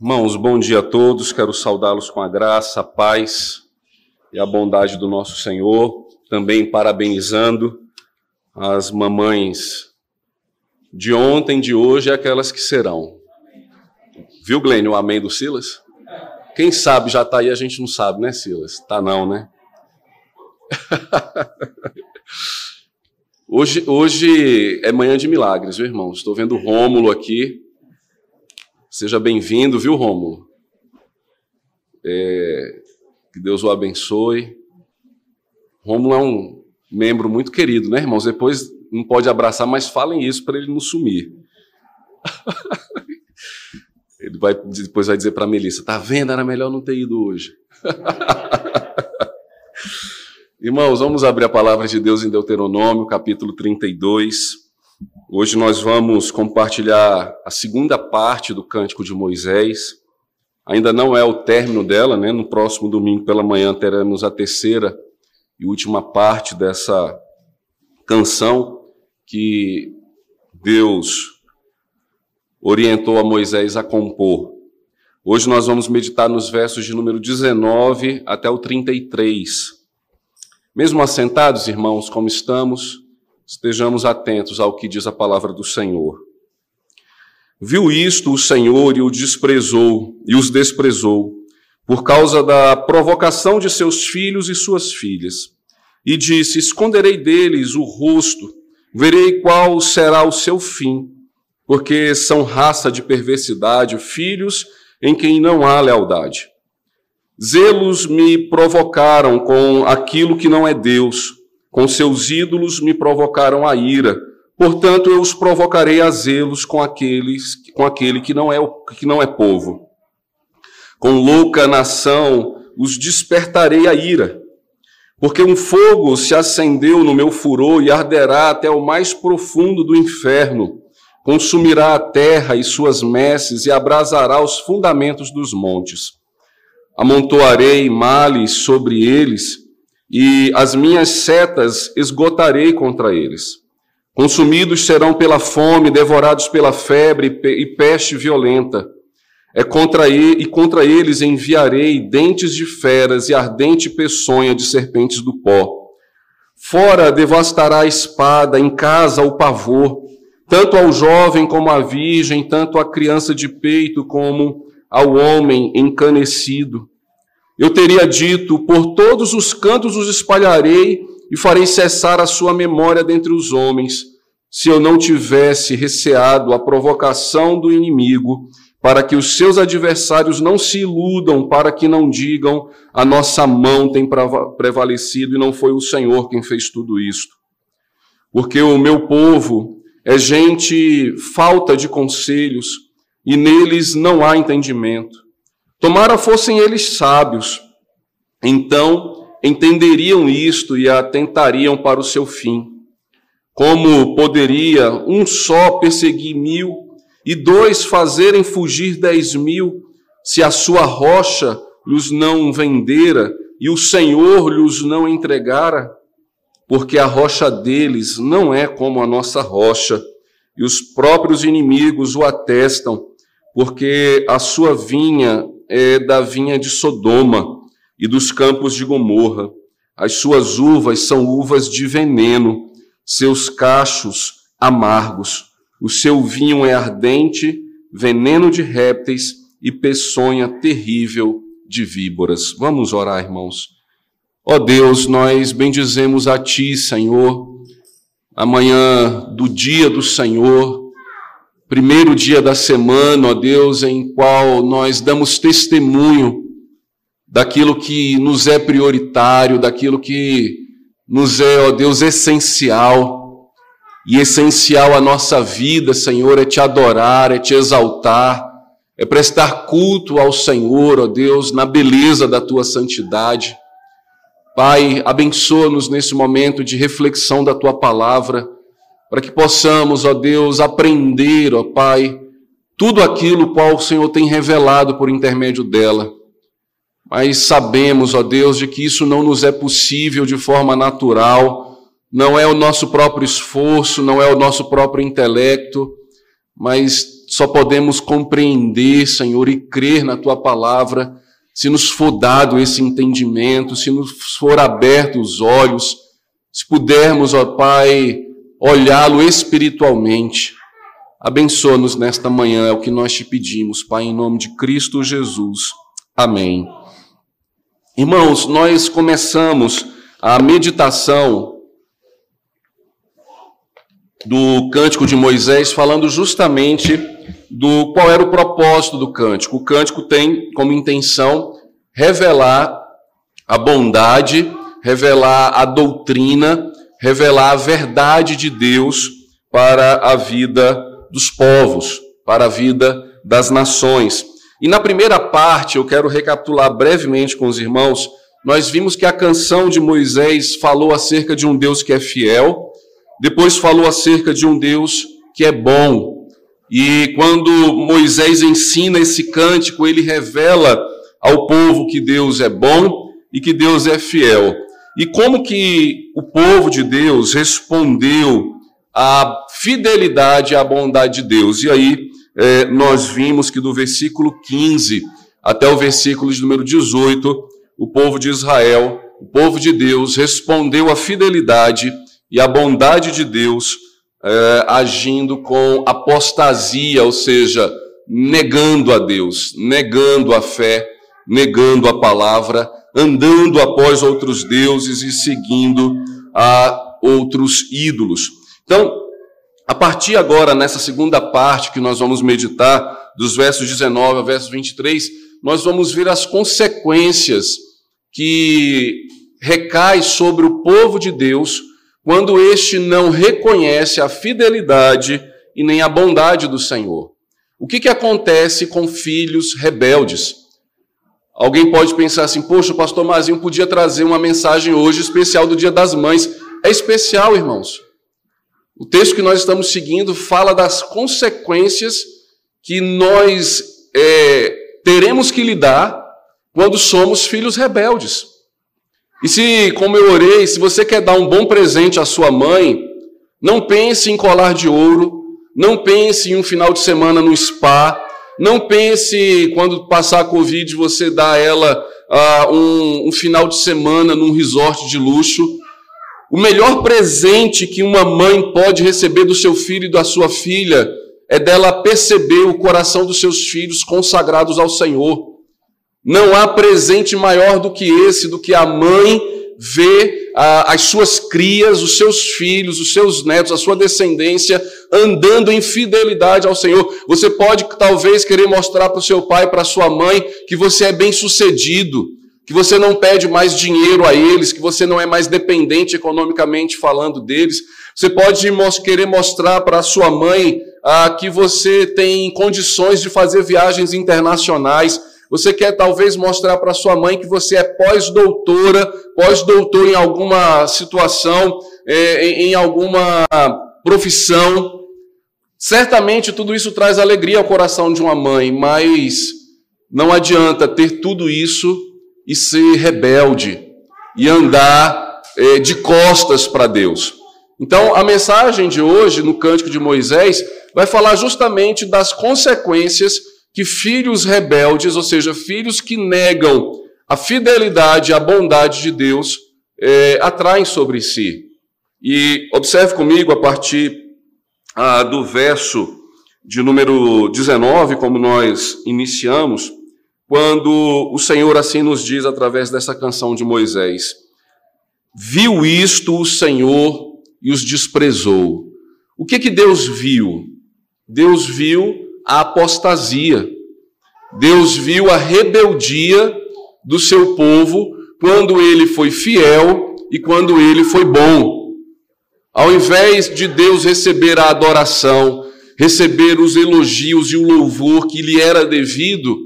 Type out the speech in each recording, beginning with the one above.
Irmãos, bom dia a todos. Quero saudá-los com a graça, a paz e a bondade do nosso Senhor. Também parabenizando as mamães de ontem, de hoje e aquelas que serão. Viu, Glênio, o amém do Silas? Quem sabe já está aí, a gente não sabe, né, Silas? Tá não, né? hoje, hoje é manhã de milagres, viu, irmão? Estou vendo o Rômulo aqui. Seja bem-vindo, viu, Rômulo? É, que Deus o abençoe. Rômulo é um membro muito querido, né, irmãos? Depois não pode abraçar, mas falem isso para ele não sumir. ele vai depois vai dizer para a Melissa: tá vendo? Era melhor não ter ido hoje. Irmãos, vamos abrir a palavra de Deus em Deuteronômio, capítulo 32. Hoje nós vamos compartilhar a segunda parte do Cântico de Moisés. Ainda não é o término dela, né? No próximo domingo pela manhã teremos a terceira e última parte dessa canção que Deus orientou a Moisés a compor. Hoje nós vamos meditar nos versos de número 19 até o 33. Mesmo assentados, irmãos, como estamos, estejamos atentos ao que diz a palavra do Senhor. Viu isto o Senhor e o desprezou, e os desprezou, por causa da provocação de seus filhos e suas filhas. E disse: Esconderei deles o rosto, verei qual será o seu fim, porque são raça de perversidade, filhos em quem não há lealdade. Zelos me provocaram com aquilo que não é Deus, com seus ídolos me provocaram a ira. Portanto, eu os provocarei a zelos com aqueles, com aquele que não é que não é povo. Com louca nação os despertarei a ira. Porque um fogo se acendeu no meu furor e arderá até o mais profundo do inferno. Consumirá a terra e suas messes e abrasará os fundamentos dos montes amontoarei males sobre eles, e as minhas setas esgotarei contra eles. Consumidos serão pela fome, devorados pela febre e peste violenta. É contra ele, e contra eles enviarei dentes de feras e ardente peçonha de serpentes do pó. Fora devastará a espada, em casa o pavor, tanto ao jovem como à virgem, tanto à criança de peito como ao homem encanecido. Eu teria dito: por todos os cantos os espalharei e farei cessar a sua memória dentre os homens, se eu não tivesse receado a provocação do inimigo, para que os seus adversários não se iludam, para que não digam: a nossa mão tem prevalecido e não foi o Senhor quem fez tudo isto. Porque o meu povo é gente falta de conselhos e neles não há entendimento. Tomara fossem eles sábios, então entenderiam isto e atentariam para o seu fim. Como poderia um só perseguir mil e dois fazerem fugir dez mil, se a sua rocha lhes não vendera e o Senhor lhes não entregara? Porque a rocha deles não é como a nossa rocha, e os próprios inimigos o atestam porque a sua vinha é da vinha de Sodoma e dos campos de Gomorra. As suas uvas são uvas de veneno, seus cachos amargos. O seu vinho é ardente, veneno de répteis e peçonha terrível de víboras. Vamos orar, irmãos. Ó oh Deus, nós bendizemos a Ti, Senhor, amanhã do dia do Senhor, primeiro dia da semana, ó Deus, em qual nós damos testemunho daquilo que nos é prioritário, daquilo que nos é, ó Deus, essencial. E essencial à nossa vida, Senhor, é te adorar, é te exaltar, é prestar culto ao Senhor, ó Deus, na beleza da tua santidade. Pai, abençoa-nos nesse momento de reflexão da tua palavra para que possamos, ó Deus, aprender, ó Pai, tudo aquilo qual o Senhor tem revelado por intermédio dela. Mas sabemos, ó Deus, de que isso não nos é possível de forma natural, não é o nosso próprio esforço, não é o nosso próprio intelecto, mas só podemos compreender, Senhor, e crer na tua palavra se nos for dado esse entendimento, se nos for aberto os olhos, se pudermos, ó Pai, olhá-lo espiritualmente. Abençoa-nos nesta manhã, é o que nós te pedimos, Pai, em nome de Cristo Jesus. Amém. Irmãos, nós começamos a meditação do cântico de Moisés falando justamente do qual era o propósito do cântico. O cântico tem como intenção revelar a bondade, revelar a doutrina, revelar a verdade de Deus para a vida dos povos, para a vida das nações. E na primeira parte, eu quero recapitular brevemente com os irmãos, nós vimos que a canção de Moisés falou acerca de um Deus que é fiel, depois falou acerca de um Deus que é bom. E quando Moisés ensina esse cântico, ele revela ao povo que Deus é bom e que Deus é fiel. E como que o povo de Deus respondeu à fidelidade e à bondade de Deus. E aí é, nós vimos que do versículo 15 até o versículo de número 18, o povo de Israel, o povo de Deus, respondeu à fidelidade e à bondade de Deus, é, agindo com apostasia, ou seja, negando a Deus, negando a fé, negando a palavra, andando após outros deuses e seguindo a outros ídolos. Então, a partir agora, nessa segunda parte que nós vamos meditar, dos versos 19 ao verso 23, nós vamos ver as consequências que recai sobre o povo de Deus quando este não reconhece a fidelidade e nem a bondade do Senhor. O que, que acontece com filhos rebeldes? Alguém pode pensar assim, poxa, o pastor Mazinho podia trazer uma mensagem hoje especial do Dia das Mães. É especial, irmãos. O texto que nós estamos seguindo fala das consequências que nós é, teremos que lidar quando somos filhos rebeldes. E se, como eu orei, se você quer dar um bom presente à sua mãe, não pense em colar de ouro, não pense em um final de semana no spa, não pense quando passar a Covid você a ela uh, um, um final de semana num resort de luxo. O melhor presente que uma mãe pode receber do seu filho e da sua filha é dela perceber o coração dos seus filhos consagrados ao Senhor. Não há presente maior do que esse, do que a mãe ver ah, as suas crias, os seus filhos, os seus netos, a sua descendência andando em fidelidade ao Senhor. Você pode talvez querer mostrar para o seu pai, para sua mãe, que você é bem sucedido, que você não pede mais dinheiro a eles, que você não é mais dependente economicamente falando deles. Você pode querer mostrar para sua mãe ah, que você tem condições de fazer viagens internacionais. Você quer talvez mostrar para sua mãe que você é pós-doutora, pós-doutor em alguma situação, é, em alguma profissão. Certamente tudo isso traz alegria ao coração de uma mãe, mas não adianta ter tudo isso e ser rebelde e andar é, de costas para Deus. Então, a mensagem de hoje, no Cântico de Moisés, vai falar justamente das consequências que filhos rebeldes, ou seja, filhos que negam a fidelidade a bondade de Deus, é, atraem sobre si. E observe comigo a partir ah, do verso de número 19, como nós iniciamos, quando o Senhor assim nos diz através dessa canção de Moisés: Viu isto o Senhor e os desprezou. O que que Deus viu? Deus viu a apostasia. Deus viu a rebeldia do seu povo quando ele foi fiel e quando ele foi bom. Ao invés de Deus receber a adoração, receber os elogios e o louvor que lhe era devido,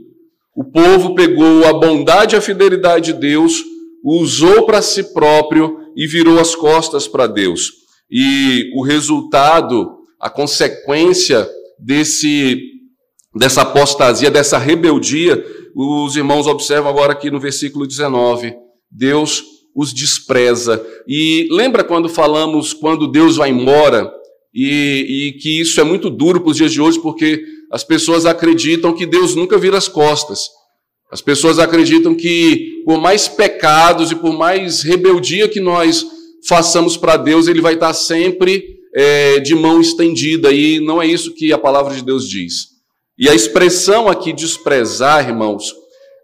o povo pegou a bondade e a fidelidade de Deus, usou para si próprio e virou as costas para Deus. E o resultado, a consequência desse dessa apostasia, dessa rebeldia, os irmãos observam agora aqui no versículo 19: Deus os despreza. E lembra quando falamos, quando Deus vai embora, e, e que isso é muito duro para os dias de hoje, porque as pessoas acreditam que Deus nunca vira as costas. As pessoas acreditam que, por mais pecados e por mais rebeldia que nós façamos para Deus, Ele vai estar sempre é, de mão estendida, e não é isso que a palavra de Deus diz. E a expressão aqui desprezar, irmãos,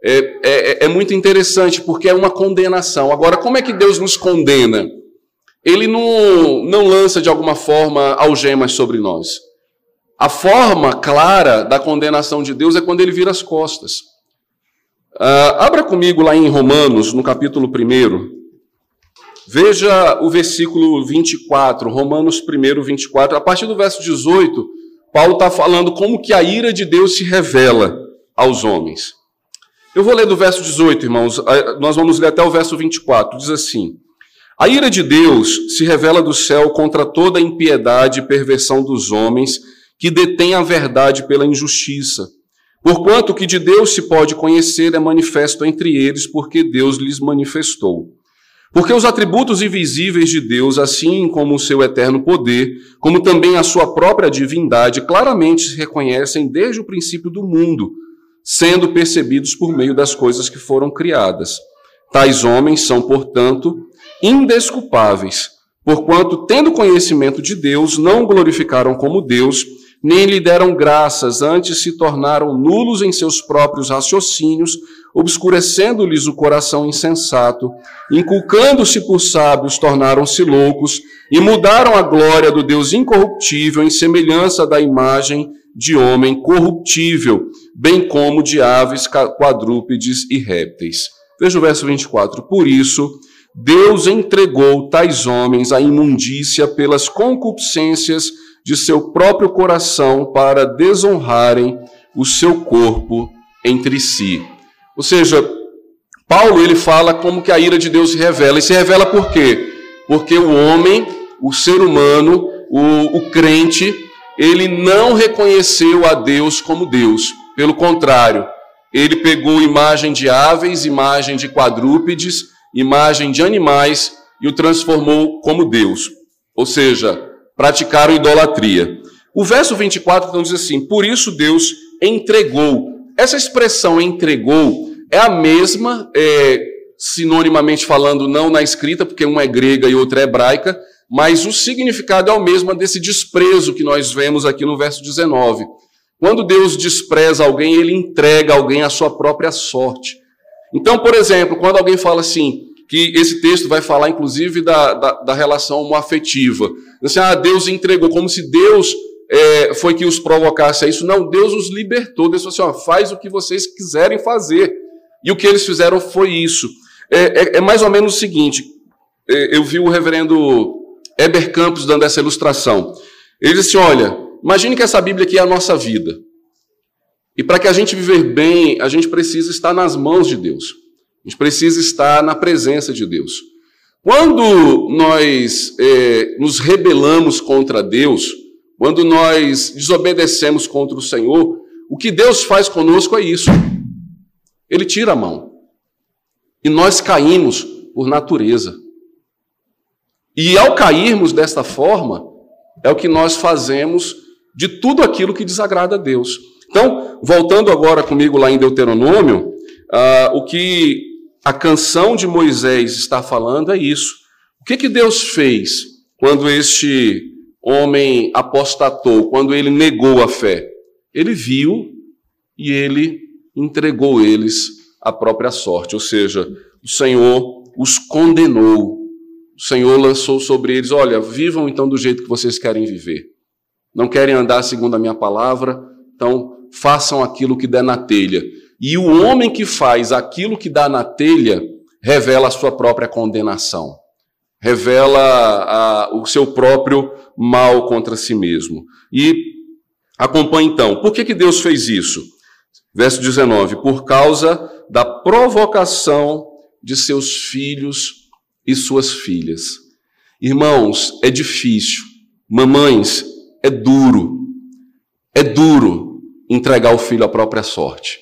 é, é, é, muito interessante, porque é uma condenação. Agora, como é que Deus nos condena? Ele não, não lança de alguma forma algemas sobre nós. A forma clara da condenação de Deus é quando ele vira as costas. Uh, abra comigo lá em Romanos, no capítulo 1. Veja o versículo 24, Romanos 1, 24. A partir do verso 18, Paulo está falando como que a ira de Deus se revela aos homens. Eu vou ler do verso 18, irmãos, nós vamos ler até o verso 24. Diz assim: A ira de Deus se revela do céu contra toda a impiedade e perversão dos homens que detêm a verdade pela injustiça. Porquanto o que de Deus se pode conhecer é manifesto entre eles, porque Deus lhes manifestou. Porque os atributos invisíveis de Deus, assim como o seu eterno poder, como também a sua própria divindade, claramente se reconhecem desde o princípio do mundo, sendo percebidos por meio das coisas que foram criadas. Tais homens são, portanto, indesculpáveis, porquanto, tendo conhecimento de Deus, não glorificaram como Deus, nem lhe deram graças, antes se tornaram nulos em seus próprios raciocínios, obscurecendo-lhes o coração insensato, inculcando-se por sábios, tornaram-se loucos e mudaram a glória do Deus incorruptível em semelhança da imagem de homem corruptível, bem como de aves, quadrúpedes e répteis. Veja o verso 24. Por isso, Deus entregou tais homens à imundícia pelas concupiscências de seu próprio coração para desonrarem o seu corpo entre si. Ou seja, Paulo ele fala como que a ira de Deus se revela. E se revela por quê? Porque o homem, o ser humano, o, o crente, ele não reconheceu a Deus como Deus. Pelo contrário, ele pegou imagem de aves, imagem de quadrúpedes, imagem de animais e o transformou como Deus. Ou seja, praticaram idolatria. O verso 24 então diz assim: Por isso Deus entregou. Essa expressão entregou é a mesma, é, sinonimamente falando, não na escrita, porque uma é grega e outra é hebraica, mas o significado é o mesmo desse desprezo que nós vemos aqui no verso 19. Quando Deus despreza alguém, ele entrega alguém à sua própria sorte. Então, por exemplo, quando alguém fala assim, que esse texto vai falar, inclusive, da, da, da relação homoafetiva. Assim, ah, Deus entregou, como se Deus é, foi que os provocasse a isso. Não, Deus os libertou. Deus falou assim: ó, faz o que vocês quiserem fazer. E o que eles fizeram foi isso. É, é, é mais ou menos o seguinte: é, eu vi o reverendo Eber Campos dando essa ilustração. Ele disse: olha, imagine que essa Bíblia aqui é a nossa vida. E para que a gente viver bem, a gente precisa estar nas mãos de Deus. A gente precisa estar na presença de Deus. Quando nós é, nos rebelamos contra Deus, quando nós desobedecemos contra o Senhor, o que Deus faz conosco é isso. Ele tira a mão. E nós caímos por natureza. E ao cairmos desta forma, é o que nós fazemos de tudo aquilo que desagrada a Deus. Então, voltando agora comigo lá em Deuteronômio, ah, o que a canção de Moisés está falando é isso. O que, que Deus fez quando este homem apostatou, quando ele negou a fé? Ele viu e ele entregou eles à própria sorte, ou seja, o Senhor os condenou. O Senhor lançou sobre eles: olha, vivam então do jeito que vocês querem viver. Não querem andar segundo a minha palavra, então façam aquilo que der na telha. E o homem que faz aquilo que dá na telha revela a sua própria condenação, revela a, o seu próprio mal contra si mesmo. E acompanhe então, por que, que Deus fez isso? Verso 19: por causa da provocação de seus filhos e suas filhas. Irmãos, é difícil. Mamães, é duro. É duro entregar o filho à própria sorte.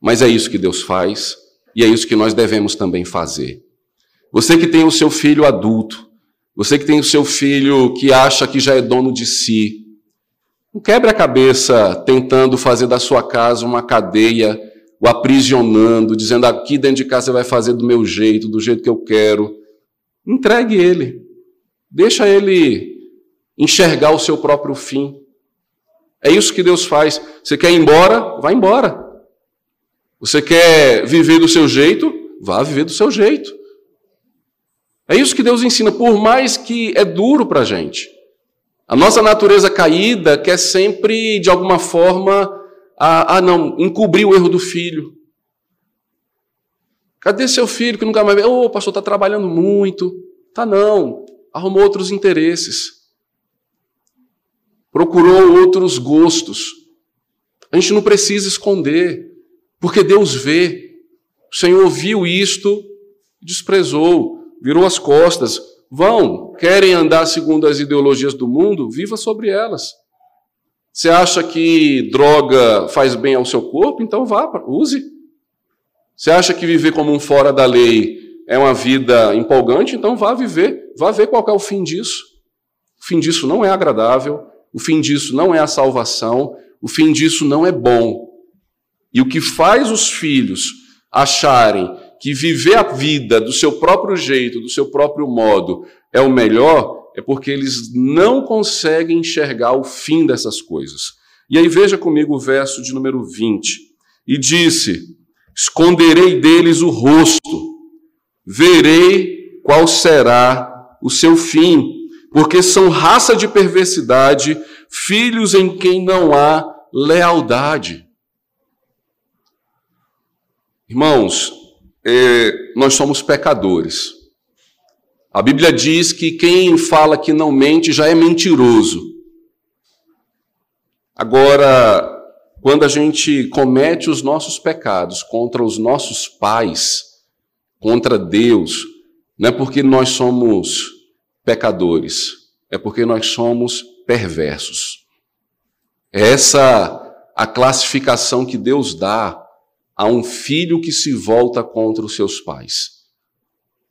Mas é isso que Deus faz e é isso que nós devemos também fazer. Você que tem o seu filho adulto, Você que tem o seu filho que acha que já é dono de si. Não quebre a cabeça tentando fazer da sua casa uma cadeia, o aprisionando, dizendo aqui dentro de casa você vai fazer do meu jeito, do jeito que eu quero. Entregue ele. Deixa ele enxergar o seu próprio fim. É isso que Deus faz. Você quer ir embora? Vá embora. Você quer viver do seu jeito? Vá viver do seu jeito. É isso que Deus ensina, por mais que é duro para a gente. A nossa natureza caída quer sempre, de alguma forma, ah, não, encobrir o erro do filho. Cadê seu filho que nunca mais vê? Ô, oh, pastor, está trabalhando muito. Tá não, arrumou outros interesses. Procurou outros gostos. A gente não precisa esconder, porque Deus vê. O Senhor viu isto, desprezou virou as costas. Vão, querem andar segundo as ideologias do mundo? Viva sobre elas. Você acha que droga faz bem ao seu corpo? Então vá, use. Você acha que viver como um fora da lei é uma vida empolgante? Então vá viver, vá ver qual é o fim disso. O fim disso não é agradável, o fim disso não é a salvação, o fim disso não é bom. E o que faz os filhos acharem que viver a vida do seu próprio jeito, do seu próprio modo, é o melhor, é porque eles não conseguem enxergar o fim dessas coisas. E aí veja comigo o verso de número 20. E disse: Esconderei deles o rosto, verei qual será o seu fim, porque são raça de perversidade, filhos em quem não há lealdade. Irmãos, é, nós somos pecadores. A Bíblia diz que quem fala que não mente já é mentiroso. Agora, quando a gente comete os nossos pecados contra os nossos pais, contra Deus, não é porque nós somos pecadores, é porque nós somos perversos. É essa a classificação que Deus dá a um filho que se volta contra os seus pais,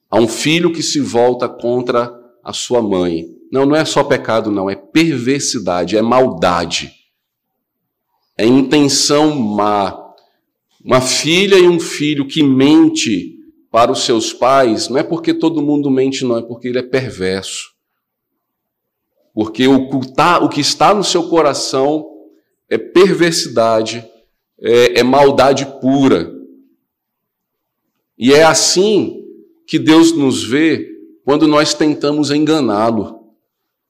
a um filho que se volta contra a sua mãe. Não, não é só pecado, não, é perversidade, é maldade, é intenção má. Uma filha e um filho que mente para os seus pais, não é porque todo mundo mente, não, é porque ele é perverso. Porque o, tá, o que está no seu coração é perversidade, é, é maldade pura. E é assim que Deus nos vê quando nós tentamos enganá-lo,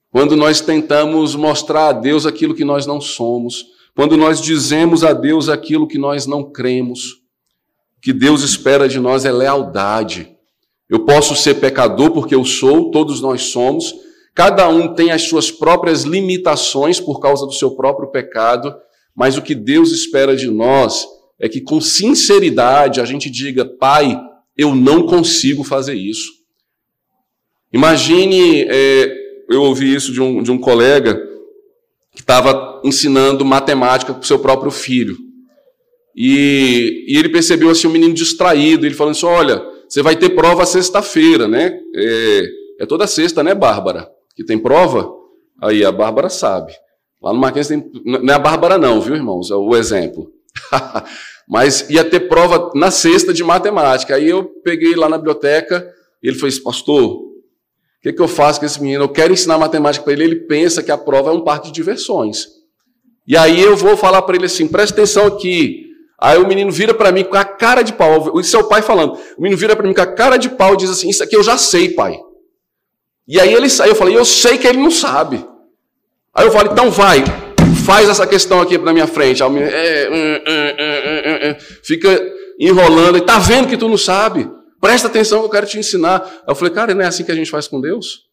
quando nós tentamos mostrar a Deus aquilo que nós não somos, quando nós dizemos a Deus aquilo que nós não cremos. O que Deus espera de nós é lealdade. Eu posso ser pecador porque eu sou, todos nós somos, cada um tem as suas próprias limitações por causa do seu próprio pecado, mas o que Deus espera de nós é que com sinceridade a gente diga: Pai, eu não consigo fazer isso. Imagine, é, eu ouvi isso de um, de um colega que estava ensinando matemática para o seu próprio filho. E, e, ele percebeu assim um menino distraído, ele falando assim: Olha, você vai ter prova sexta-feira, né? É, é toda sexta, né, Bárbara? Que tem prova? Aí a Bárbara sabe. Lá no tem. Não é a Bárbara, não, viu, irmãos? É o exemplo. Mas ia ter prova na sexta de matemática. Aí eu peguei lá na biblioteca e ele assim: Pastor, o que, que eu faço com esse menino? Eu quero ensinar matemática para ele. Ele pensa que a prova é um parque de diversões. E aí eu vou falar para ele assim: presta atenção aqui. Aí o menino vira para mim com a cara de pau. O seu pai falando. O menino vira para mim com a cara de pau e diz assim: Isso aqui eu já sei, pai. E aí ele sai. Eu falei: Eu sei que ele não sabe. Aí eu falo, então vai, faz essa questão aqui na minha frente. Menino, é, é, é, fica enrolando, e tá vendo que tu não sabe. Presta atenção que eu quero te ensinar. Aí eu falei, cara, não é assim que a gente faz com Deus?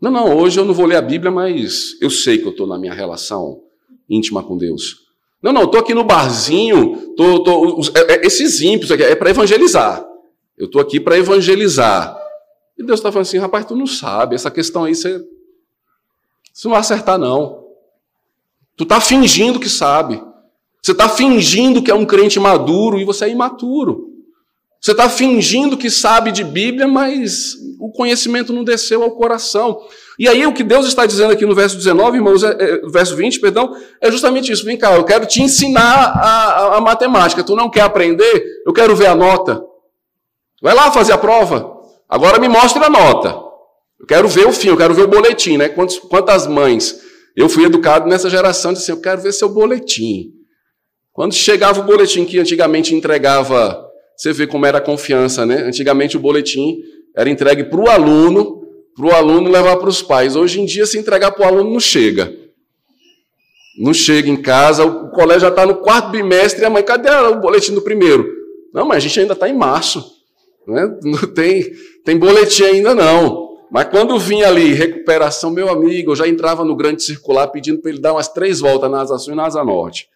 Não, não, hoje eu não vou ler a Bíblia, mas eu sei que eu estou na minha relação íntima com Deus. Não, não, estou aqui no barzinho, tô, tô, esses ímpios aqui é para evangelizar. Eu estou aqui para evangelizar. E Deus está falando assim, rapaz, tu não sabe, essa questão aí você você não vai acertar, não. Tu está fingindo que sabe. Você está fingindo que é um crente maduro e você é imaturo. Você está fingindo que sabe de Bíblia, mas o conhecimento não desceu ao coração. E aí o que Deus está dizendo aqui no verso 19, irmãos, é, é, verso 20, perdão, é justamente isso. Vem cá, eu quero te ensinar a, a, a matemática. Tu não quer aprender? Eu quero ver a nota. Vai lá fazer a prova. Agora me mostre a nota. Eu quero ver o fim, eu quero ver o boletim, né? Quantos, quantas mães? Eu fui educado nessa geração de assim, eu quero ver seu boletim. Quando chegava o boletim que antigamente entregava, você vê como era a confiança, né? Antigamente o boletim era entregue para o aluno, para o aluno levar para os pais. Hoje em dia, se entregar para o aluno, não chega. Não chega em casa, o colégio já está no quarto bimestre, e a mãe, cadê o boletim do primeiro? Não, mas a gente ainda está em março. Né? Não tem, tem boletim ainda não. Mas quando vinha ali, recuperação, meu amigo, eu já entrava no grande circular pedindo para ele dar umas três voltas na Asa Sul e na Asa Norte.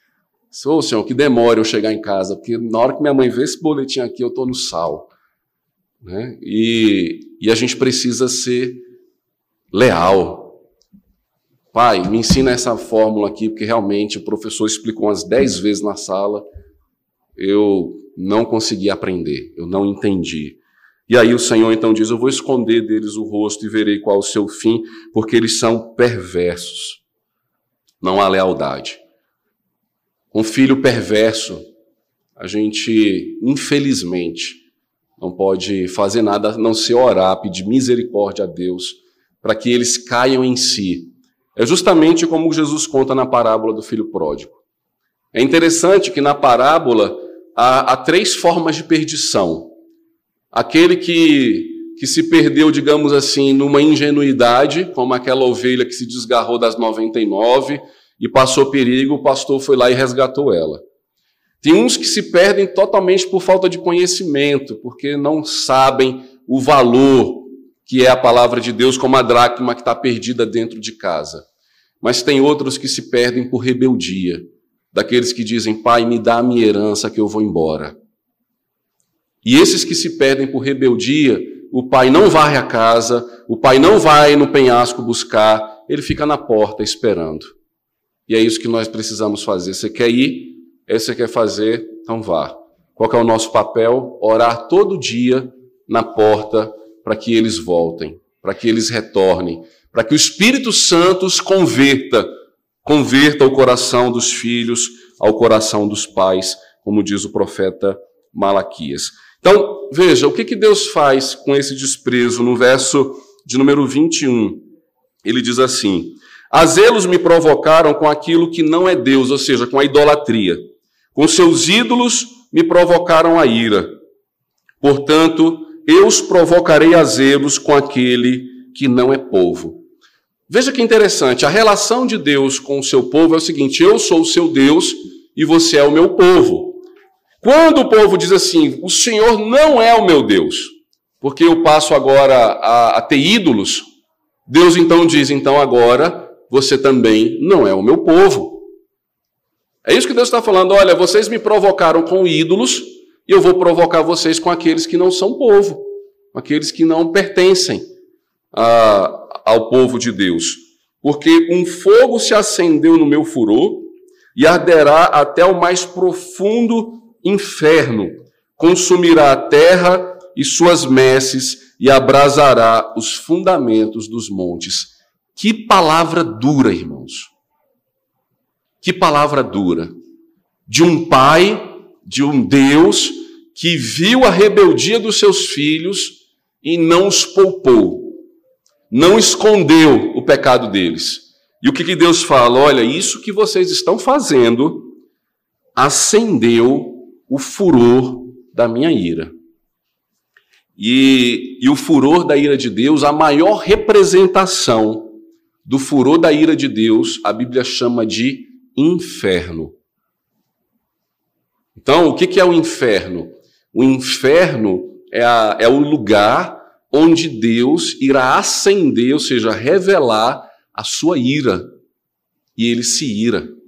Sou, senhor, que demore eu chegar em casa, porque na hora que minha mãe vê esse boletim aqui, eu estou no sal. Né? E, e a gente precisa ser leal. Pai, me ensina essa fórmula aqui, porque realmente o professor explicou umas dez vezes na sala, eu não consegui aprender, eu não entendi. E aí o Senhor então diz: Eu vou esconder deles o rosto e verei qual o seu fim, porque eles são perversos. Não há lealdade. Um filho perverso, a gente, infelizmente, não pode fazer nada a não ser orar, pedir misericórdia a Deus, para que eles caiam em si. É justamente como Jesus conta na parábola do filho pródigo. É interessante que na parábola há, há três formas de perdição. Aquele que, que se perdeu, digamos assim, numa ingenuidade, como aquela ovelha que se desgarrou das 99 e passou perigo, o pastor foi lá e resgatou ela. Tem uns que se perdem totalmente por falta de conhecimento, porque não sabem o valor que é a palavra de Deus, como a dracma que está perdida dentro de casa. Mas tem outros que se perdem por rebeldia, daqueles que dizem, pai, me dá a minha herança que eu vou embora. E esses que se perdem por rebeldia, o pai não varre a casa, o pai não vai no penhasco buscar, ele fica na porta esperando. E é isso que nós precisamos fazer. Você quer ir? Você quer fazer? Então vá. Qual é o nosso papel? Orar todo dia na porta para que eles voltem, para que eles retornem, para que o Espírito Santo os converta, converta o coração dos filhos ao coração dos pais, como diz o profeta Malaquias. Então, veja, o que, que Deus faz com esse desprezo no verso de número 21? Ele diz assim: A zelos me provocaram com aquilo que não é Deus, ou seja, com a idolatria. Com seus ídolos me provocaram a ira. Portanto, eu os provocarei a zelos com aquele que não é povo. Veja que interessante, a relação de Deus com o seu povo é o seguinte: eu sou o seu Deus e você é o meu povo. Quando o povo diz assim, o Senhor não é o meu Deus, porque eu passo agora a, a ter ídolos, Deus então diz, então agora você também não é o meu povo. É isso que Deus está falando, olha, vocês me provocaram com ídolos, e eu vou provocar vocês com aqueles que não são povo, com aqueles que não pertencem a, ao povo de Deus. Porque um fogo se acendeu no meu furor, e arderá até o mais profundo inferno, consumirá a terra e suas messes e abrasará os fundamentos dos montes. Que palavra dura, irmãos. Que palavra dura. De um pai, de um Deus que viu a rebeldia dos seus filhos e não os poupou, não escondeu o pecado deles. E o que, que Deus fala? Olha, isso que vocês estão fazendo acendeu o furor da minha ira. E, e o furor da ira de Deus, a maior representação do furor da ira de Deus, a Bíblia chama de inferno. Então, o que é o inferno? O inferno é, a, é o lugar onde Deus irá acender, ou seja, revelar a sua ira. E ele se ira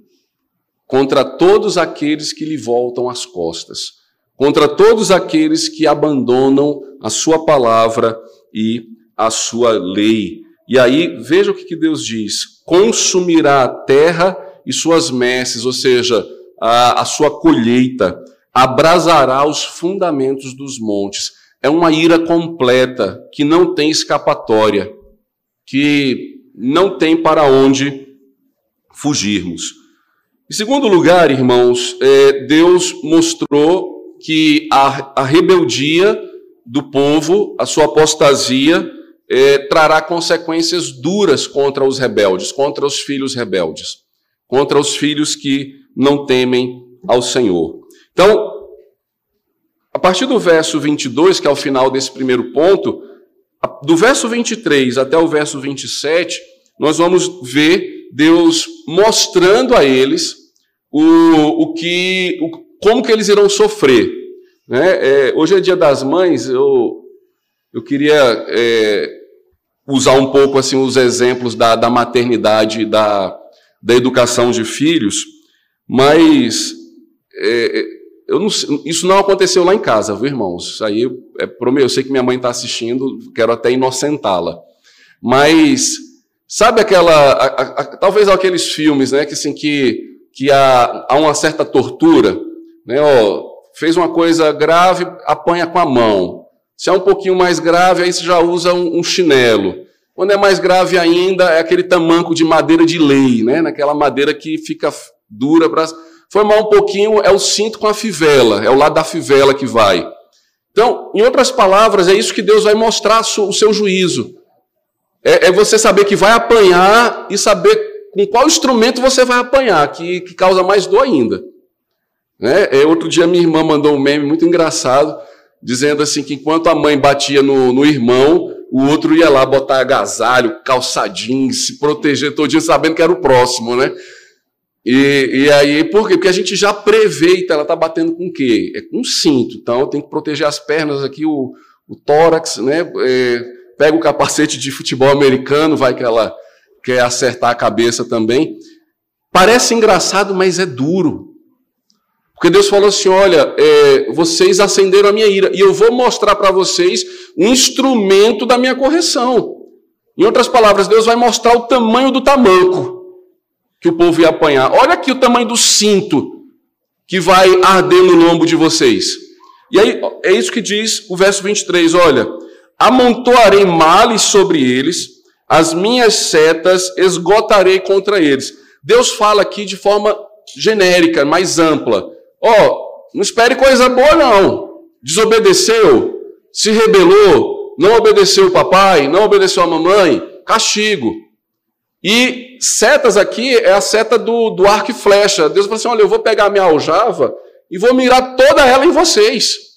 contra todos aqueles que lhe voltam as costas, contra todos aqueles que abandonam a sua palavra e a sua lei. E aí, veja o que Deus diz: consumirá a terra e suas messes, ou seja, a, a sua colheita, abrasará os fundamentos dos montes. É uma ira completa, que não tem escapatória, que não tem para onde fugirmos. Em segundo lugar, irmãos, é, Deus mostrou que a, a, rebeldia do povo, a sua apostasia, é, trará consequências duras contra os rebeldes, contra os filhos rebeldes, contra os filhos que não temem ao Senhor. Então, a partir do verso 22, que é o final desse primeiro ponto, do verso 23 até o verso 27, nós vamos ver Deus mostrando a eles o, o que, o, como que eles irão sofrer. Né? É, hoje é dia das mães, eu, eu queria é, usar um pouco assim os exemplos da, da maternidade, da, da educação de filhos, mas é, eu não, isso não aconteceu lá em casa, viu, irmãos? Isso aí é eu sei que minha mãe está assistindo, quero até inocentá-la. Mas sabe aquela, a, a, talvez aqueles filmes, né, que assim que que há, há uma certa tortura, né? Ó, fez uma coisa grave, apanha com a mão. Se é um pouquinho mais grave, aí você já usa um, um chinelo. Quando é mais grave ainda, é aquele tamanco de madeira de lei, né? Naquela madeira que fica dura para foi mal um pouquinho, é o cinto com a fivela, é o lado da fivela que vai. Então, em outras palavras, é isso que Deus vai mostrar o seu juízo. É, é você saber que vai apanhar e saber com qual instrumento você vai apanhar, que, que causa mais dor ainda. Né? É, outro dia minha irmã mandou um meme muito engraçado, dizendo assim que enquanto a mãe batia no, no irmão, o outro ia lá botar agasalho, calçadinho, se proteger todinho, sabendo que era o próximo, né? E, e aí, por quê? Porque a gente já prevê, então ela está batendo com o quê? É com cinto. Então tem que proteger as pernas aqui, o, o tórax, né? É, pega o capacete de futebol americano, vai que ela quer acertar a cabeça também. Parece engraçado, mas é duro. Porque Deus falou assim: olha, é, vocês acenderam a minha ira, e eu vou mostrar para vocês um instrumento da minha correção. Em outras palavras, Deus vai mostrar o tamanho do tamanco que o povo ia apanhar. Olha aqui o tamanho do cinto que vai arder no lombo de vocês. E aí, é isso que diz o verso 23, olha, amontoarei males sobre eles, as minhas setas esgotarei contra eles. Deus fala aqui de forma genérica, mais ampla. Ó, oh, não espere coisa boa não. Desobedeceu, se rebelou, não obedeceu o papai, não obedeceu a mamãe, castigo. E setas aqui é a seta do, do arco e flecha. Deus falou assim: olha, eu vou pegar a minha aljava e vou mirar toda ela em vocês.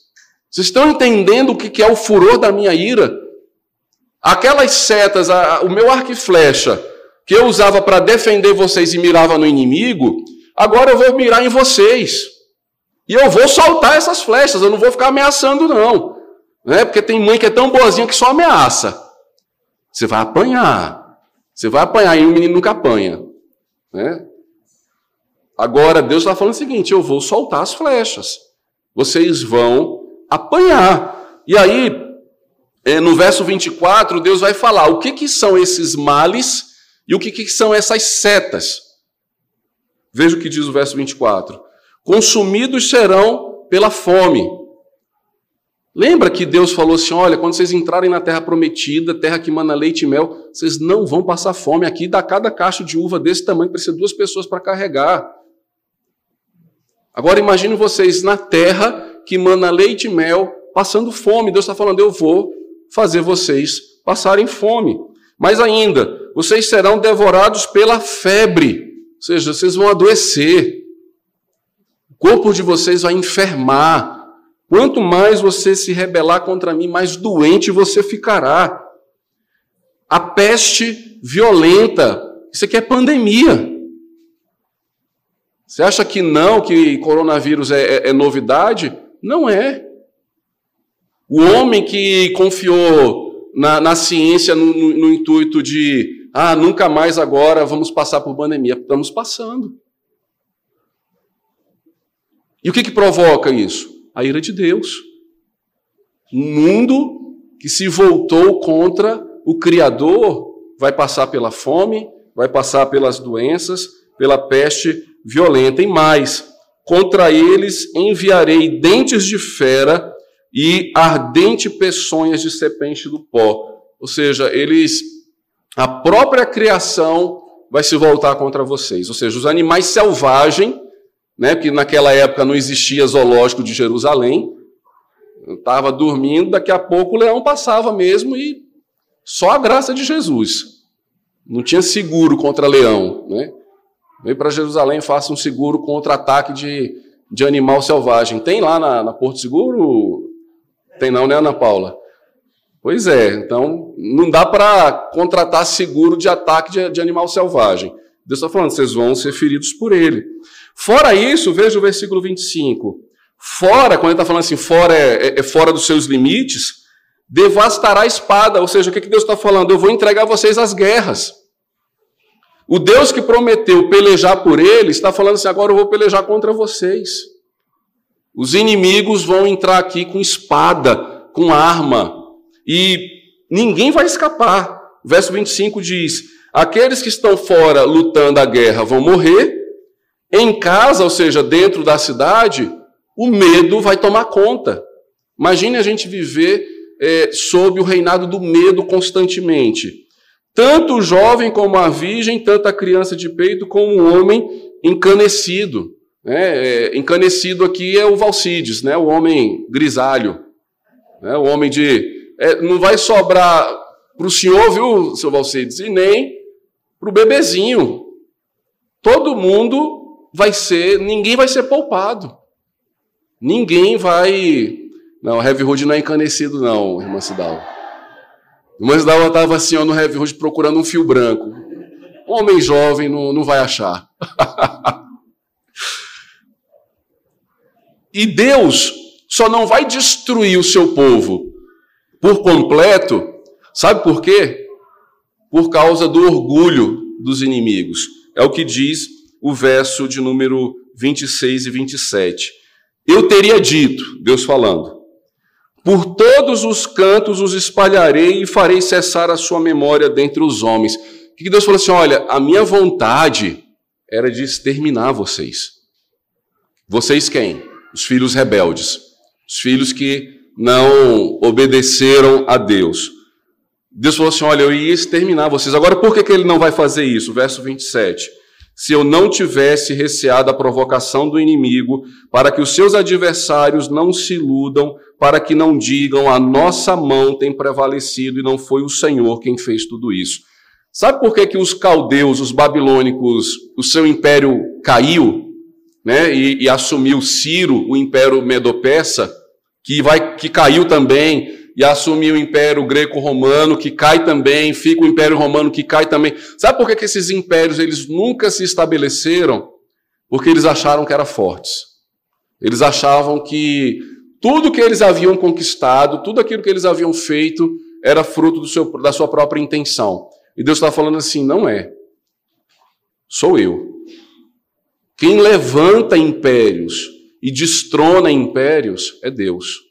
Vocês estão entendendo o que é o furor da minha ira? Aquelas setas, a, o meu arco e flecha, que eu usava para defender vocês e mirava no inimigo, agora eu vou mirar em vocês. E eu vou soltar essas flechas, eu não vou ficar ameaçando, não. Né? Porque tem mãe que é tão boazinha que só ameaça. Você vai apanhar. Você vai apanhar e o menino nunca apanha. Né? Agora, Deus está falando o seguinte: eu vou soltar as flechas. Vocês vão apanhar. E aí, é, no verso 24, Deus vai falar o que, que são esses males e o que, que são essas setas. Veja o que diz o verso 24: Consumidos serão pela fome Lembra que Deus falou assim: olha, quando vocês entrarem na terra prometida, terra que mana leite e mel, vocês não vão passar fome. Aqui dá cada cacho de uva desse tamanho, precisa duas pessoas para carregar. Agora imagine vocês na terra que mana leite e mel, passando fome. Deus está falando: eu vou fazer vocês passarem fome. Mais ainda, vocês serão devorados pela febre, ou seja, vocês vão adoecer. O corpo de vocês vai enfermar. Quanto mais você se rebelar contra mim, mais doente você ficará. A peste violenta, isso aqui é pandemia. Você acha que não, que coronavírus é, é, é novidade? Não é. O homem que confiou na, na ciência no, no, no intuito de, ah, nunca mais agora vamos passar por pandemia. Estamos passando. E o que, que provoca isso? a ira de Deus. Um mundo que se voltou contra o Criador vai passar pela fome, vai passar pelas doenças, pela peste violenta. E mais, contra eles enviarei dentes de fera e ardente peçonhas de serpente do pó. Ou seja, eles, a própria criação vai se voltar contra vocês. Ou seja, os animais selvagens, né, que naquela época não existia zoológico de Jerusalém, estava dormindo, daqui a pouco o leão passava mesmo e só a graça de Jesus. Não tinha seguro contra leão. Né? Veio para Jerusalém, faça um seguro contra ataque de, de animal selvagem. Tem lá na, na Porto Seguro? Tem não, né, Ana Paula? Pois é, então não dá para contratar seguro de ataque de, de animal selvagem. Deus está falando, vocês vão ser feridos por ele. Fora isso, veja o versículo 25. Fora, quando ele está falando assim, fora é, é, é, fora dos seus limites, devastará a espada. Ou seja, o que, que Deus está falando? Eu vou entregar vocês às guerras. O Deus que prometeu pelejar por ele está falando assim: agora eu vou pelejar contra vocês. Os inimigos vão entrar aqui com espada, com arma, e ninguém vai escapar. O verso 25 diz: Aqueles que estão fora lutando a guerra vão morrer, em casa, ou seja, dentro da cidade, o medo vai tomar conta. Imagine a gente viver é, sob o reinado do medo constantemente. Tanto o jovem como a virgem, tanto a criança de peito como o homem encanecido. Né? É, encanecido aqui é o Valcides, né? o homem grisalho, né? o homem de é, não vai sobrar para o senhor, viu, seu Valcides, e nem para o bebezinho. Todo mundo vai ser, ninguém vai ser poupado. Ninguém vai. Não, Heavy Hood não é encanecido, não, irmã Cidal. Irmã Cidal estava assim, ó, no Heavy Hood procurando um fio branco. Homem jovem não, não vai achar. e Deus só não vai destruir o seu povo por completo, sabe por quê? Por causa do orgulho dos inimigos. É o que diz o verso de número 26 e 27. Eu teria dito, Deus falando, por todos os cantos os espalharei e farei cessar a sua memória dentre os homens. Que Deus falou assim? Olha, a minha vontade era de exterminar vocês. Vocês quem? Os filhos rebeldes. Os filhos que não obedeceram a Deus. Deus falou assim: Olha, eu ia exterminar vocês. Agora, por que, que ele não vai fazer isso? Verso 27. Se eu não tivesse receado a provocação do inimigo, para que os seus adversários não se iludam, para que não digam a nossa mão tem prevalecido e não foi o Senhor quem fez tudo isso. Sabe por que, que os caldeus, os babilônicos, o seu império caiu, né, e, e assumiu Ciro, o império medo-persa? que, vai, que caiu também, e assumiu o Império Greco-Romano, que cai também, fica o Império Romano, que cai também. Sabe por que, que esses impérios eles nunca se estabeleceram? Porque eles acharam que eram fortes. Eles achavam que tudo que eles haviam conquistado, tudo aquilo que eles haviam feito, era fruto seu, da sua própria intenção. E Deus está falando assim: não é. Sou eu. Quem levanta impérios e destrona impérios é Deus.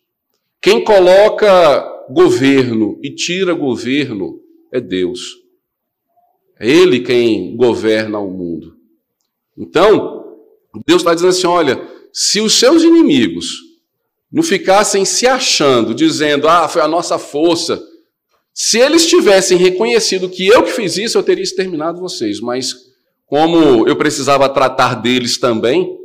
Quem coloca governo e tira governo é Deus. É Ele quem governa o mundo. Então, Deus está dizendo assim: olha, se os seus inimigos não ficassem se achando, dizendo, ah, foi a nossa força, se eles tivessem reconhecido que eu que fiz isso, eu teria exterminado vocês, mas como eu precisava tratar deles também,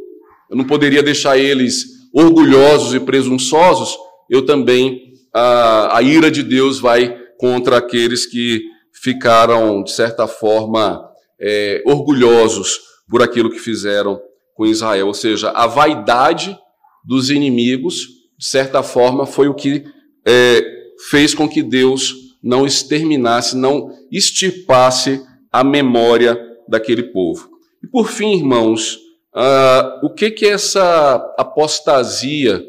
eu não poderia deixar eles orgulhosos e presunçosos, eu também, a, a ira de Deus vai contra aqueles que ficaram, de certa forma, é, orgulhosos por aquilo que fizeram com Israel. Ou seja, a vaidade dos inimigos, de certa forma, foi o que é, fez com que Deus não exterminasse, não extirpasse a memória daquele povo. E por fim, irmãos, Uh, o que que essa apostasia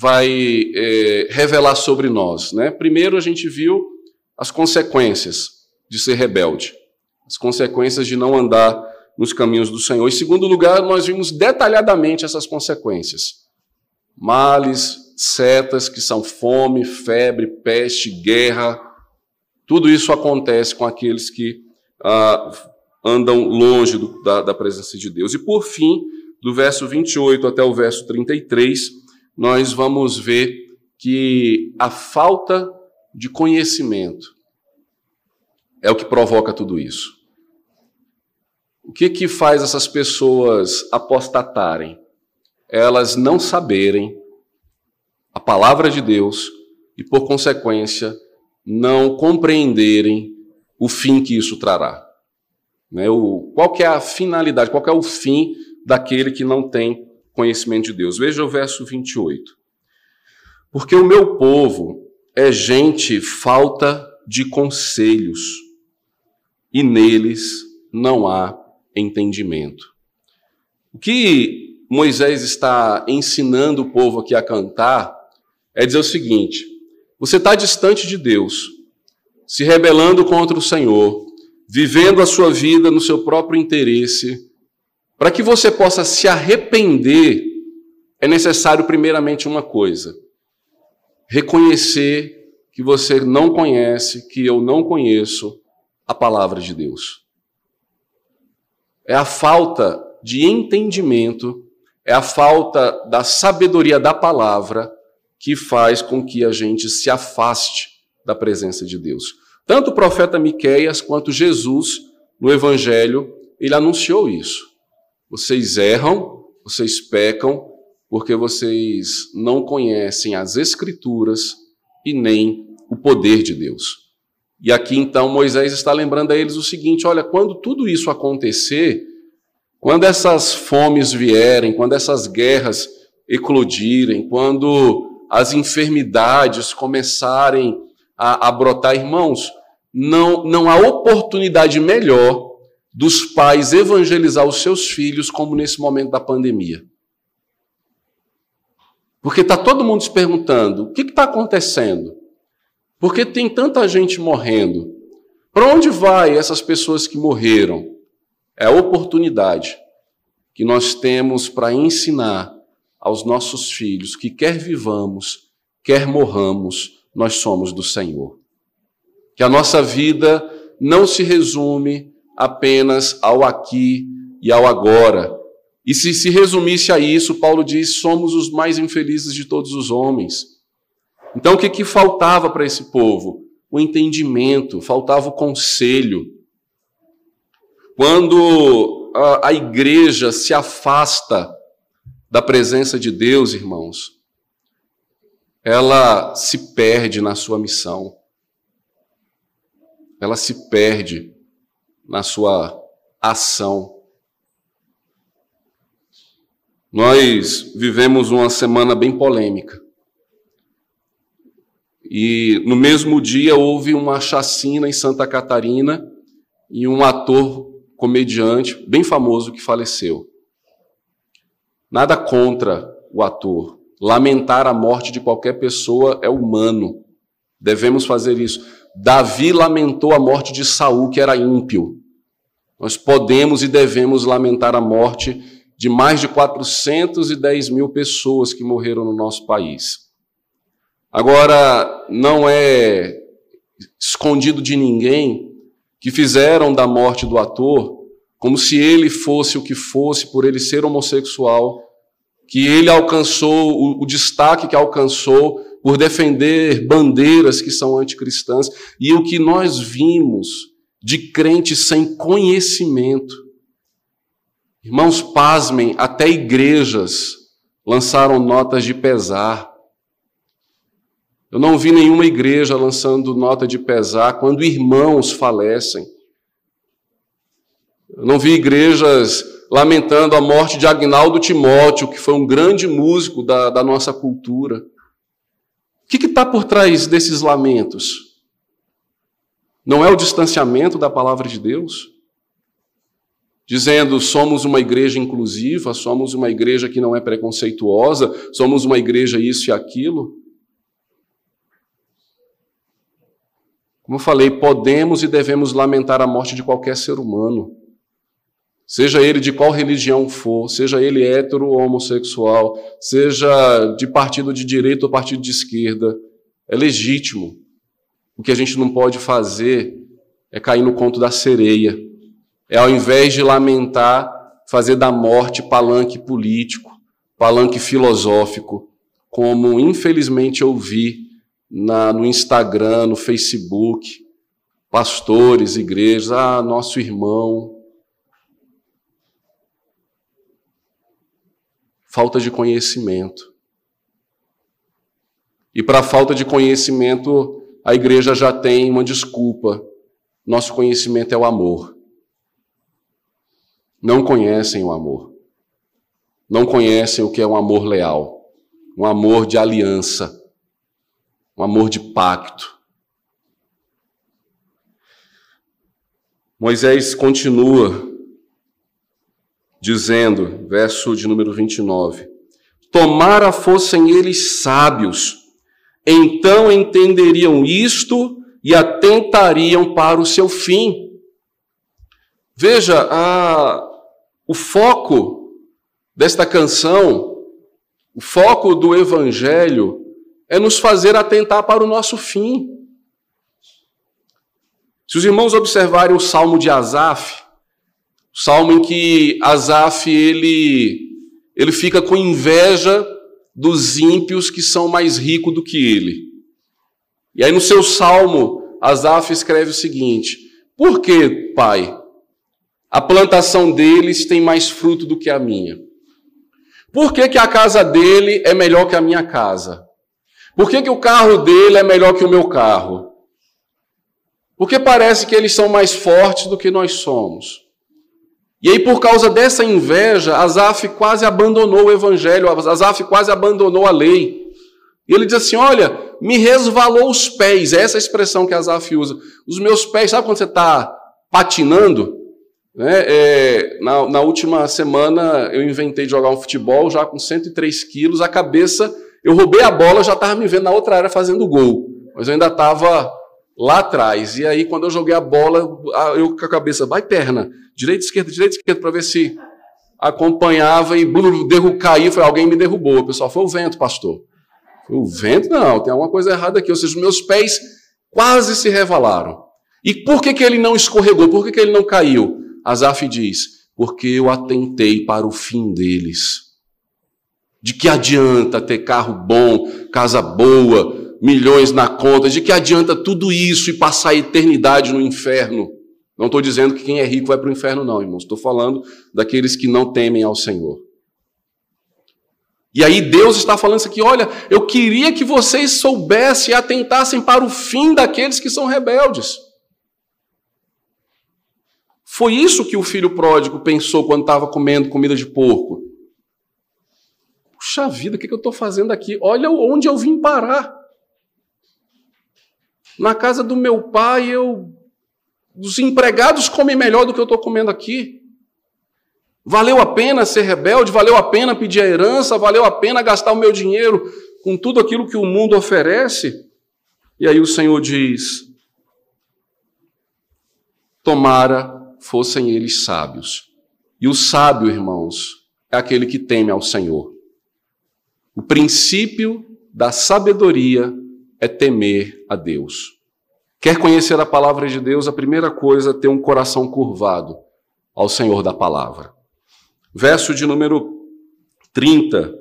vai é, revelar sobre nós? Né? Primeiro, a gente viu as consequências de ser rebelde, as consequências de não andar nos caminhos do Senhor. Em segundo lugar, nós vimos detalhadamente essas consequências: males, setas que são fome, febre, peste, guerra. Tudo isso acontece com aqueles que ah, andam longe do, da, da presença de Deus. E por fim, do verso 28 até o verso 33, nós vamos ver que a falta de conhecimento é o que provoca tudo isso. O que que faz essas pessoas apostatarem? Elas não saberem a palavra de Deus e, por consequência, não compreenderem o fim que isso trará. Né? O, qual que é a finalidade, qual que é o fim daquele que não tem conhecimento de Deus? Veja o verso 28. Porque o meu povo é gente falta de conselhos, e neles não há entendimento. O que Moisés está ensinando o povo aqui a cantar é dizer o seguinte: você está distante de Deus, se rebelando contra o Senhor, vivendo a sua vida no seu próprio interesse, para que você possa se arrepender, é necessário, primeiramente, uma coisa: reconhecer que você não conhece, que eu não conheço a palavra de Deus. É a falta de entendimento, é a falta da sabedoria da palavra que faz com que a gente se afaste da presença de Deus. Tanto o profeta Miqueias quanto Jesus, no Evangelho, ele anunciou isso. Vocês erram, vocês pecam, porque vocês não conhecem as Escrituras e nem o poder de Deus. E aqui então Moisés está lembrando a eles o seguinte: olha, quando tudo isso acontecer, quando essas fomes vierem, quando essas guerras eclodirem, quando as enfermidades começarem a, a brotar, irmãos, não, não há oportunidade melhor dos pais evangelizar os seus filhos como nesse momento da pandemia. Porque está todo mundo se perguntando: o que está acontecendo? Por que tem tanta gente morrendo? Para onde vai essas pessoas que morreram? É a oportunidade que nós temos para ensinar aos nossos filhos que quer vivamos, quer morramos, nós somos do Senhor. Que a nossa vida não se resume apenas ao aqui e ao agora. E se se resumisse a isso, Paulo diz: somos os mais infelizes de todos os homens. Então o que, que faltava para esse povo? O entendimento, faltava o conselho. Quando a, a igreja se afasta da presença de Deus, irmãos, ela se perde na sua missão. Ela se perde na sua ação. Nós vivemos uma semana bem polêmica. E no mesmo dia houve uma chacina em Santa Catarina e um ator comediante bem famoso que faleceu. Nada contra o ator. Lamentar a morte de qualquer pessoa é humano. Devemos fazer isso. Davi lamentou a morte de Saul, que era ímpio. Nós podemos e devemos lamentar a morte de mais de 410 mil pessoas que morreram no nosso país. Agora, não é escondido de ninguém que fizeram da morte do ator como se ele fosse o que fosse por ele ser homossexual, que ele alcançou o, o destaque que alcançou por defender bandeiras que são anticristãs, e o que nós vimos de crentes sem conhecimento. Irmãos, pasmem, até igrejas lançaram notas de pesar. Eu não vi nenhuma igreja lançando nota de pesar quando irmãos falecem. Eu não vi igrejas lamentando a morte de Agnaldo Timóteo, que foi um grande músico da, da nossa cultura. O que está por trás desses lamentos? Não é o distanciamento da palavra de Deus? Dizendo, somos uma igreja inclusiva, somos uma igreja que não é preconceituosa, somos uma igreja isso e aquilo. Como eu falei, podemos e devemos lamentar a morte de qualquer ser humano seja ele de qual religião for, seja ele hétero ou homossexual, seja de partido de direita ou partido de esquerda, é legítimo. O que a gente não pode fazer é cair no conto da sereia. É ao invés de lamentar, fazer da morte palanque político, palanque filosófico, como infelizmente eu vi na, no Instagram, no Facebook, pastores, igrejas, ah, nosso irmão. Falta de conhecimento. E para a falta de conhecimento, a igreja já tem uma desculpa. Nosso conhecimento é o amor. Não conhecem o amor. Não conhecem o que é um amor leal, um amor de aliança, um amor de pacto. Moisés continua dizendo, verso de número 29, Tomara fossem eles sábios, então entenderiam isto e atentariam para o seu fim. Veja, a, o foco desta canção, o foco do Evangelho, é nos fazer atentar para o nosso fim. Se os irmãos observarem o salmo de Asaf, salmo em que Asaf ele, ele fica com inveja dos ímpios que são mais ricos do que ele. E aí no seu salmo, Asaf escreve o seguinte: Por que, pai, a plantação deles tem mais fruto do que a minha? Por que, que a casa dele é melhor que a minha casa? Por que, que o carro dele é melhor que o meu carro? Porque parece que eles são mais fortes do que nós somos. E aí, por causa dessa inveja, Asaf quase abandonou o evangelho, Asaf quase abandonou a lei. E ele diz assim: Olha, me resvalou os pés, é essa expressão que Asaf usa. Os meus pés, sabe quando você está patinando? Né? É, na, na, última semana eu inventei jogar um futebol já com 103 quilos, a cabeça, eu roubei a bola, já estava me vendo na outra área fazendo gol, mas eu ainda estava lá atrás. E aí, quando eu joguei a bola, eu com a cabeça, vai perna, direita, esquerda, direita, esquerda, para ver se acompanhava e derru caiu. Foi alguém me derrubou. Pessoal, foi o vento, pastor. O vento? Não, tem alguma coisa errada aqui. Ou seja, os meus pés quase se revalaram. E por que, que ele não escorregou? Por que, que ele não caiu? Asaf diz: porque eu atentei para o fim deles. De que adianta ter carro bom, casa boa, milhões na conta, de que adianta tudo isso e passar a eternidade no inferno? Não estou dizendo que quem é rico vai para o inferno, não, irmãos. Estou falando daqueles que não temem ao Senhor. E aí Deus está falando isso aqui: olha, eu queria que vocês soubessem e atentassem para o fim daqueles que são rebeldes. Foi isso que o filho pródigo pensou quando estava comendo comida de porco. Puxa vida, o que eu estou fazendo aqui? Olha onde eu vim parar. Na casa do meu pai, eu os empregados comem melhor do que eu estou comendo aqui. Valeu a pena ser rebelde, valeu a pena pedir a herança, valeu a pena gastar o meu dinheiro com tudo aquilo que o mundo oferece. E aí o Senhor diz: Tomara fossem eles sábios. E o sábio, irmãos, é aquele que teme ao Senhor. O princípio da sabedoria é temer a Deus. Quer conhecer a palavra de Deus, a primeira coisa é ter um coração curvado ao Senhor da palavra. Verso de número 30.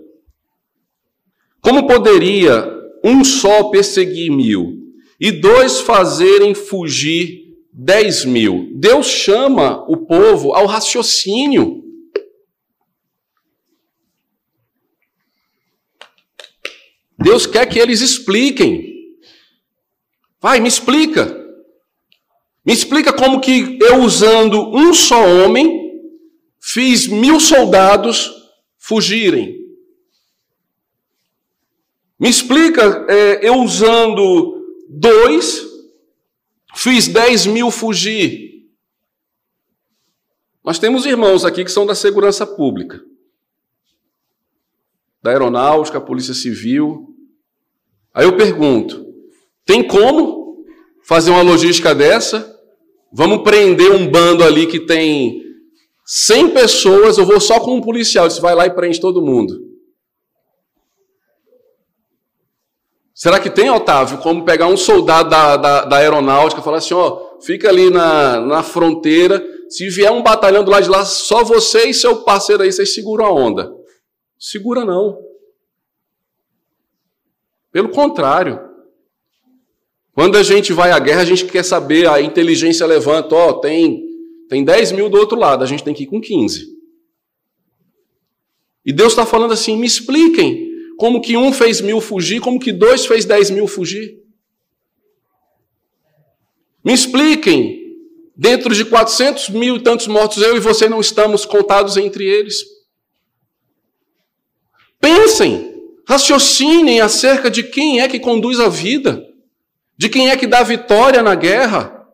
Como poderia um só perseguir mil e dois fazerem fugir dez mil? Deus chama o povo ao raciocínio. Deus quer que eles expliquem. Vai, me explica. Me explica como que eu, usando um só homem, fiz mil soldados fugirem. Me explica, é, eu usando dois, fiz dez mil fugir. Nós temos irmãos aqui que são da segurança pública, da aeronáutica, Polícia Civil. Aí eu pergunto: tem como fazer uma logística dessa? Vamos prender um bando ali que tem 100 pessoas, eu vou só com um policial. Você vai lá e prende todo mundo. Será que tem, Otávio, como pegar um soldado da, da, da aeronáutica e falar assim: ó, fica ali na, na fronteira se vier um batalhão do lado de lá, só você e seu parceiro aí, vocês seguram a onda. Segura não. Pelo contrário. Quando a gente vai à guerra, a gente quer saber, a inteligência levanta, ó, oh, tem, tem 10 mil do outro lado, a gente tem que ir com 15. E Deus está falando assim: me expliquem como que um fez mil fugir, como que dois fez dez mil fugir. Me expliquem, dentro de 400 mil e tantos mortos, eu e você não estamos contados entre eles. Pensem, raciocinem acerca de quem é que conduz a vida, de quem é que dá vitória na guerra.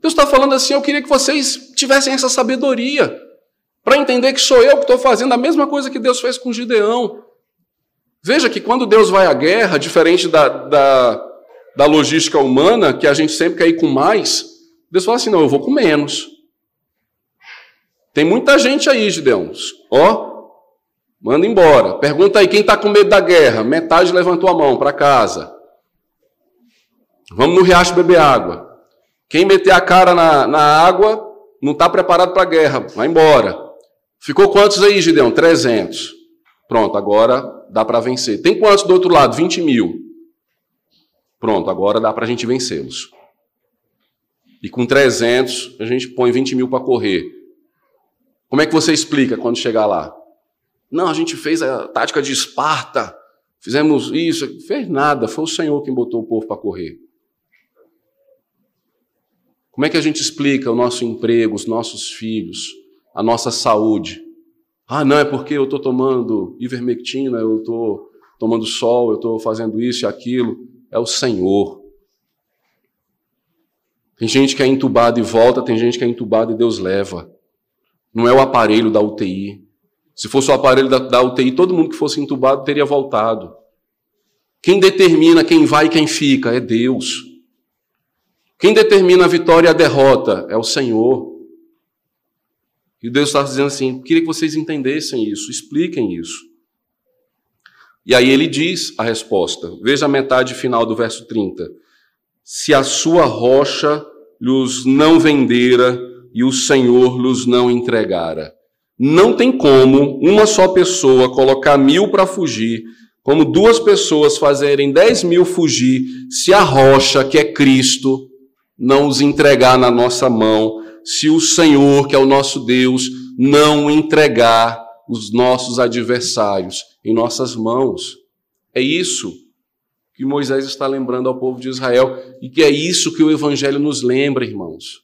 Deus está falando assim: eu queria que vocês tivessem essa sabedoria para entender que sou eu que estou fazendo a mesma coisa que Deus fez com Gideão. Veja que quando Deus vai à guerra, diferente da, da, da logística humana, que a gente sempre quer ir com mais, Deus fala assim: não, eu vou com menos. Tem muita gente aí, Gideões. Ó, manda embora. Pergunta aí, quem está com medo da guerra? Metade levantou a mão para casa. Vamos no riacho beber água. Quem meter a cara na, na água não está preparado para a guerra, vai embora. Ficou quantos aí, Gideão? 300. Pronto, agora dá para vencer. Tem quantos do outro lado? 20 mil. Pronto, agora dá para a gente vencê-los. E com 300, a gente põe 20 mil para correr. Como é que você explica quando chegar lá? Não, a gente fez a tática de Esparta, fizemos isso, fez nada, foi o Senhor quem botou o povo para correr. Como é que a gente explica o nosso emprego, os nossos filhos? a nossa saúde. Ah, não, é porque eu estou tomando ivermectina, eu estou tomando sol, eu estou fazendo isso e aquilo. É o Senhor. Tem gente que é entubada e volta, tem gente que é entubada e Deus leva. Não é o aparelho da UTI. Se fosse o aparelho da, da UTI, todo mundo que fosse entubado teria voltado. Quem determina quem vai e quem fica é Deus. Quem determina a vitória e a derrota é o Senhor. E Deus está dizendo assim: queria que vocês entendessem isso, expliquem isso. E aí ele diz a resposta. Veja a metade final do verso 30. Se a sua rocha lhes não vendera e o Senhor lhes não entregara. Não tem como uma só pessoa colocar mil para fugir, como duas pessoas fazerem dez mil fugir, se a rocha, que é Cristo, não os entregar na nossa mão se o Senhor, que é o nosso Deus, não entregar os nossos adversários em nossas mãos. É isso que Moisés está lembrando ao povo de Israel e que é isso que o Evangelho nos lembra, irmãos.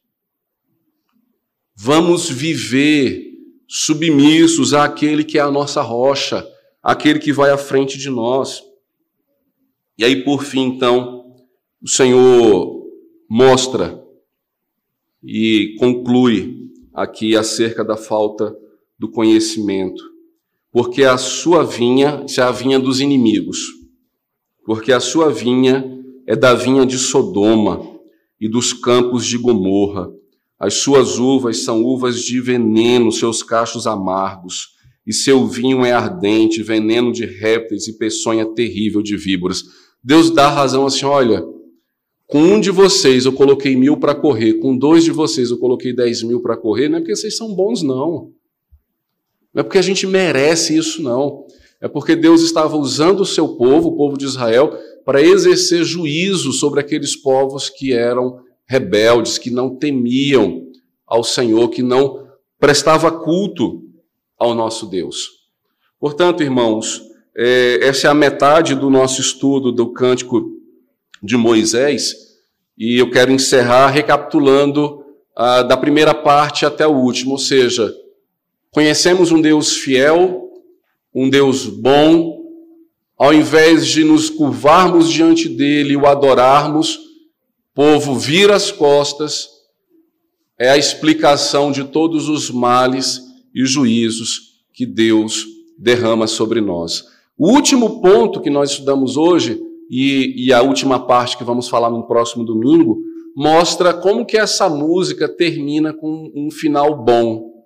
Vamos viver submissos àquele que é a nossa rocha, aquele que vai à frente de nós. E aí, por fim, então, o Senhor mostra e conclui aqui acerca da falta do conhecimento. Porque a sua vinha, é a vinha dos inimigos, porque a sua vinha é da vinha de Sodoma e dos campos de Gomorra. As suas uvas são uvas de veneno, seus cachos amargos, e seu vinho é ardente, veneno de répteis e peçonha terrível de víboras. Deus dá razão assim: olha, com um de vocês eu coloquei mil para correr, com dois de vocês eu coloquei dez mil para correr, não é porque vocês são bons, não. Não é porque a gente merece isso, não. É porque Deus estava usando o seu povo, o povo de Israel, para exercer juízo sobre aqueles povos que eram rebeldes, que não temiam ao Senhor, que não prestava culto ao nosso Deus. Portanto, irmãos, é, essa é a metade do nosso estudo do cântico de Moisés, e eu quero encerrar recapitulando ah, da primeira parte até o último, ou seja, conhecemos um Deus fiel, um Deus bom, ao invés de nos curvarmos diante dele e o adorarmos, povo vira as costas, é a explicação de todos os males e juízos que Deus derrama sobre nós. O último ponto que nós estudamos hoje e, e a última parte que vamos falar no próximo domingo mostra como que essa música termina com um final bom.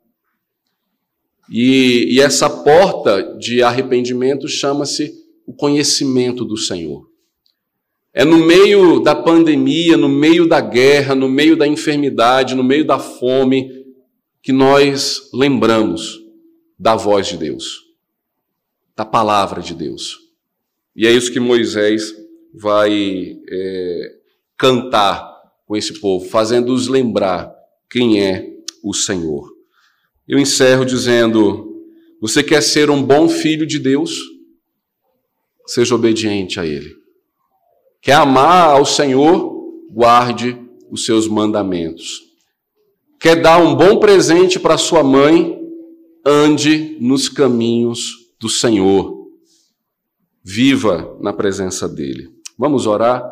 E, e essa porta de arrependimento chama-se o conhecimento do Senhor. É no meio da pandemia, no meio da guerra, no meio da enfermidade, no meio da fome, que nós lembramos da voz de Deus, da palavra de Deus. E é isso que Moisés vai é, cantar com esse povo, fazendo-os lembrar quem é o Senhor. Eu encerro dizendo: você quer ser um bom filho de Deus? Seja obediente a Ele. Quer amar ao Senhor? Guarde os seus mandamentos. Quer dar um bom presente para sua mãe? Ande nos caminhos do Senhor. Viva na presença dEle. Vamos orar?